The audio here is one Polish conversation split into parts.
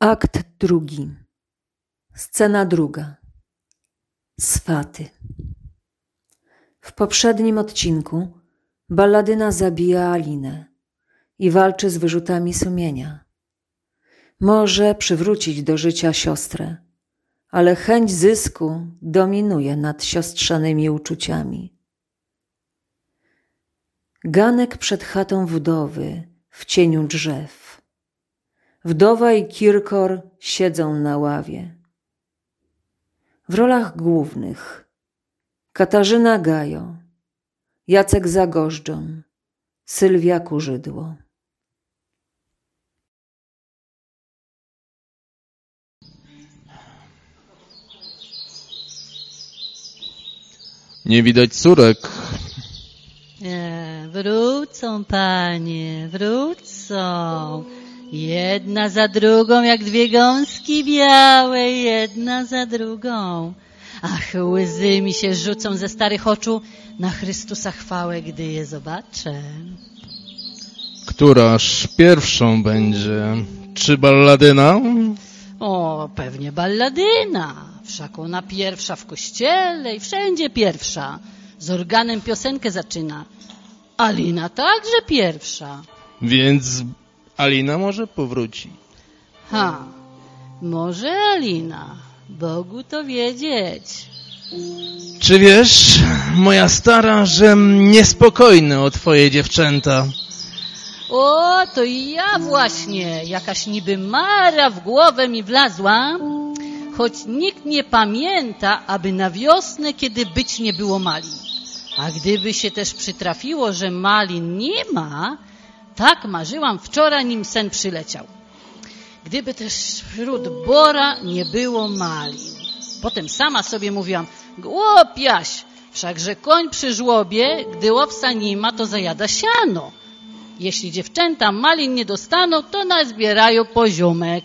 Akt drugi. Scena druga. Swaty. W poprzednim odcinku balladyna zabija Alinę i walczy z wyrzutami sumienia. Może przywrócić do życia siostrę, ale chęć zysku dominuje nad siostrzanymi uczuciami. Ganek przed chatą wdowy w cieniu drzew. Wdowa i Kirkor siedzą na ławie. W rolach głównych Katarzyna Gajo, Jacek Zagożdżon, Sylwia Kurzydło. Nie widać córek. Nie, wrócą, panie, wrócą. Jedna za drugą, jak dwie gąski białe, jedna za drugą. Ach, łzy mi się rzucą ze starych oczu na Chrystusa chwałę, gdy je zobaczę. Któraż pierwszą będzie? Czy balladyna? O, pewnie balladyna. Wszak ona pierwsza w kościele i wszędzie pierwsza. Z organem piosenkę zaczyna. Alina także pierwsza. Więc Alina może powróci. Ha, może Alina. Bogu to wiedzieć. Czy wiesz, moja stara, żem niespokojny o twoje dziewczęta? O, to i ja właśnie. Jakaś niby mara w głowę mi wlazła. Choć nikt nie pamięta, aby na wiosnę, kiedy być nie było malin. A gdyby się też przytrafiło, że malin nie ma, tak marzyłam wczoraj, nim sen przyleciał. Gdyby też wśród bora nie było malin. Potem sama sobie mówiłam, głupiaś, wszakże koń przy żłobie, gdy łowca nie ma, to zajada siano. Jeśli dziewczęta malin nie dostaną, to nazbierają poziomek.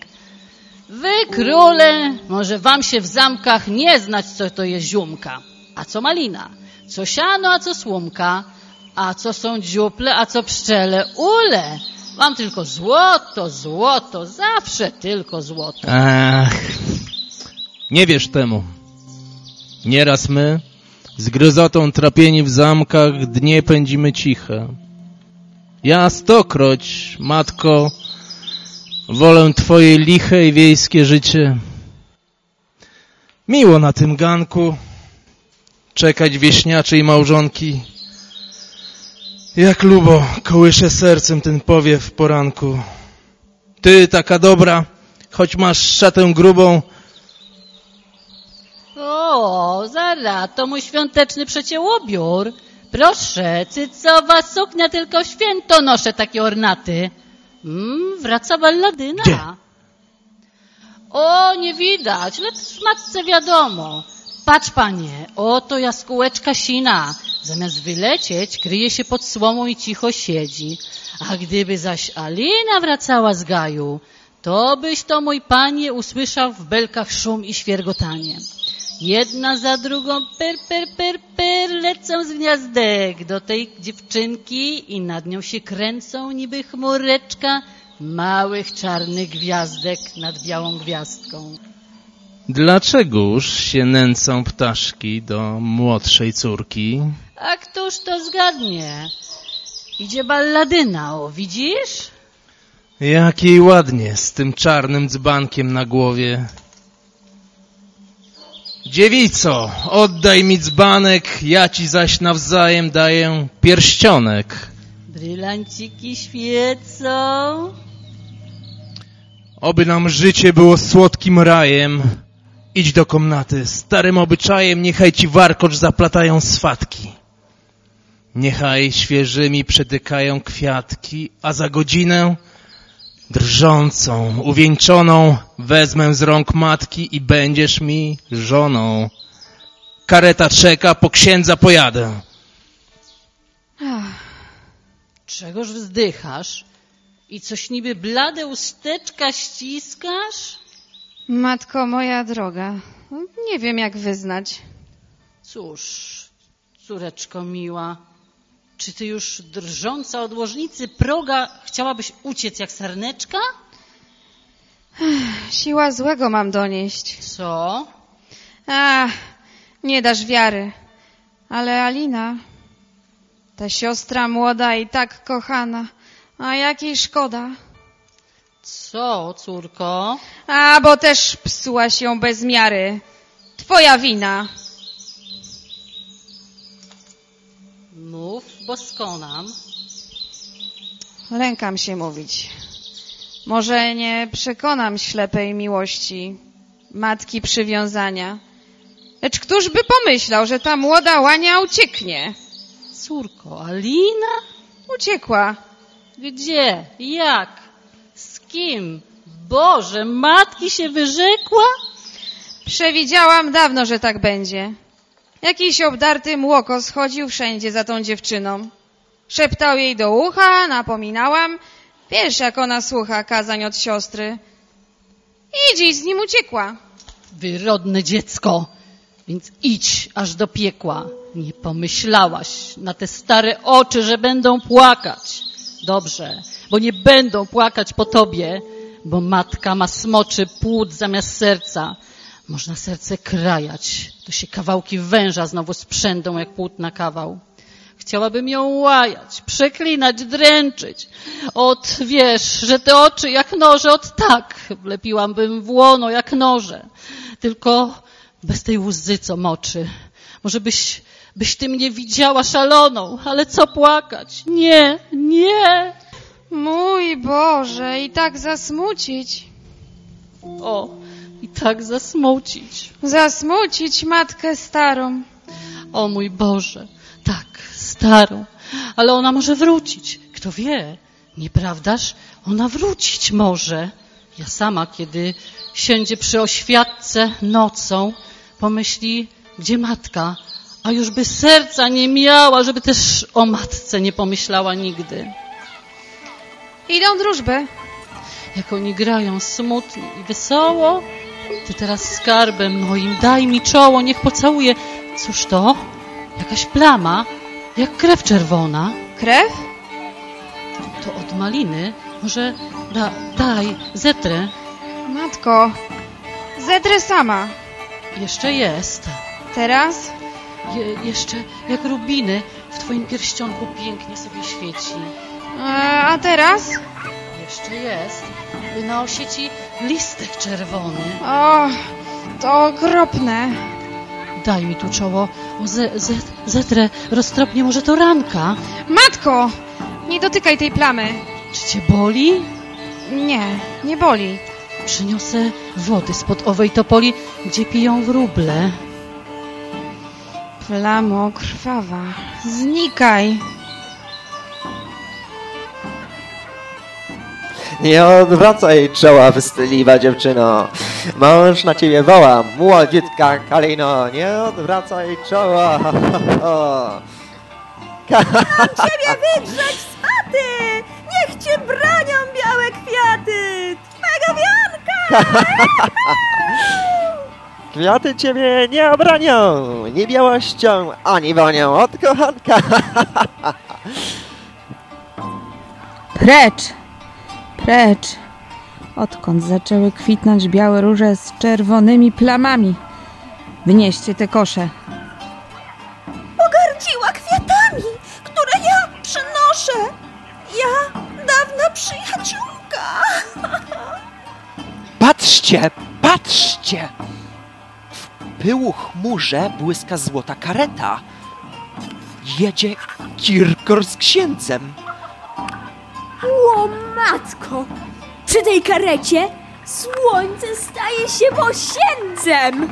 Wy, króle, może wam się w zamkach nie znać, co to jest ziumka, a co malina, co siano, a co słomka, a co są dziuple, a co pszczele, ule. Wam tylko złoto, złoto, zawsze tylko złoto. Ach, nie wiesz temu. Nieraz my, z gryzotą trapieni w zamkach, dnie pędzimy ciche. Ja stokroć, matko, wolę twoje liche i wiejskie życie. Miło na tym ganku czekać wieśniaczej małżonki. Jak lubo kołysze sercem ten powiew poranku. Ty taka dobra, choć masz szatę grubą, O, zaraz, to mój świąteczny przeciełobiór. Proszę, cycowa suknia, tylko święto noszę takie ornaty. Mm, wraca balladyna. Gdzie? O, nie widać, lecz w matce wiadomo. Patrz, panie, oto jaskółeczka sina. Zamiast wylecieć, kryje się pod słomą i cicho siedzi. A gdyby zaś Alina wracała z gaju, to byś to, mój panie, usłyszał w belkach szum i świergotanie. Jedna za drugą, per, per, per, per, lecą z gniazdek do tej dziewczynki i nad nią się kręcą niby chmureczka małych czarnych gwiazdek nad białą gwiazdką. Dlaczegoż się nęcą ptaszki do młodszej córki? A któż to zgadnie? Idzie balladyna, o, widzisz? Jak jej ładnie z tym czarnym dzbankiem na głowie. Dziewico, oddaj mi dzbanek, ja ci zaś nawzajem daję pierścionek. Brylanciki świecą. Oby nam życie było słodkim rajem. Idź do komnaty, starym obyczajem niechaj ci warkocz zaplatają swatki. Niechaj świeżymi przetykają kwiatki, a za godzinę drżącą, uwieńczoną wezmę z rąk matki i będziesz mi żoną. Kareta czeka, po księdza pojadę. Czegoż wzdychasz? I coś niby blade usteczka ściskasz? Matko moja droga, nie wiem jak wyznać. Cóż, córeczko miła, czy ty już drżąca od łożnicy proga chciałabyś uciec jak sarneczka? Siła złego mam donieść. Co? A, nie dasz wiary. Ale Alina, ta siostra młoda i tak kochana, a jakiej szkoda. Co, córko? A, bo też psułaś ją bez miary. Twoja wina. Mów, bo skonam. Lękam się mówić. Może nie przekonam ślepej miłości, matki przywiązania. Lecz któż by pomyślał, że ta młoda łania ucieknie? Córko, Alina? Uciekła. Gdzie? Jak? Kim? Boże, matki się wyrzekła? Przewidziałam dawno, że tak będzie. Jakiś obdarty młoko schodził wszędzie za tą dziewczyną. Szeptał jej do ucha, napominałam. Wiesz, jak ona słucha kazań od siostry. I dziś z nim uciekła. Wyrodne dziecko, więc idź aż do piekła. Nie pomyślałaś na te stare oczy, że będą płakać. Dobrze, bo nie będą płakać po tobie, bo matka ma smoczy płód zamiast serca. Można serce krajać, to się kawałki węża znowu sprzędą jak płód na kawał. Chciałabym ją łajać, przeklinać, dręczyć. Od, wiesz, że te oczy jak noże, od tak wlepiłabym w łono jak noże. Tylko bez tej łzy, co moczy. Może byś, byś ty mnie widziała szaloną, ale co płakać? Nie, nie. Mój Boże, i tak zasmucić. O, i tak zasmucić. Zasmucić matkę starą. O mój Boże, tak, starą, ale ona może wrócić. Kto wie, nieprawdaż? Ona wrócić może. Ja sama, kiedy siędzie przy oświadce nocą, pomyśli, gdzie matka, a już by serca nie miała, żeby też o matce nie pomyślała nigdy. Idą drużby. Jak oni grają smutnie i wesoło. Ty teraz skarbem moim daj mi czoło, niech pocałuję. Cóż to? Jakaś plama, jak krew czerwona. Krew? To od maliny. Może da, daj, zetrę. Matko, zedrę sama. Jeszcze jest. Teraz? Je, jeszcze jak rubiny w twoim pierścionku pięknie sobie świeci. E, a teraz? Jeszcze jest. Na osieci listek czerwony. O, to okropne. Daj mi tu czoło. O, ze, ze, zetrę roztropnie, może to ranka. Matko, nie dotykaj tej plamy. Czy cię boli? Nie, nie boli. Przyniosę wody spod owej topoli, gdzie piją wróble. Plamo krwawa. Znikaj. Nie odwracaj czoła, wystydliwa dziewczyno. Mąż na ciebie woła, młodziutka Kalino. Nie odwracaj czoła. ciebie wydrzeć z chaty! Niech cię bronią białe kwiaty! Twego wianka! Kwiaty ciebie nie obronią, ni białością, ani wonią od kochanka. Precz! Precz! Odkąd zaczęły kwitnąć białe róże z czerwonymi plamami? Wynieście te kosze. Pogardziła kwiatami, które ja przynoszę! Ja, dawna przyjaciółka! Patrzcie, patrzcie! W pyłu chmurze błyska złota kareta. Jedzie Kirkor z księdzem. Matko! Przy tej karecie słońce staje się wosiędzem!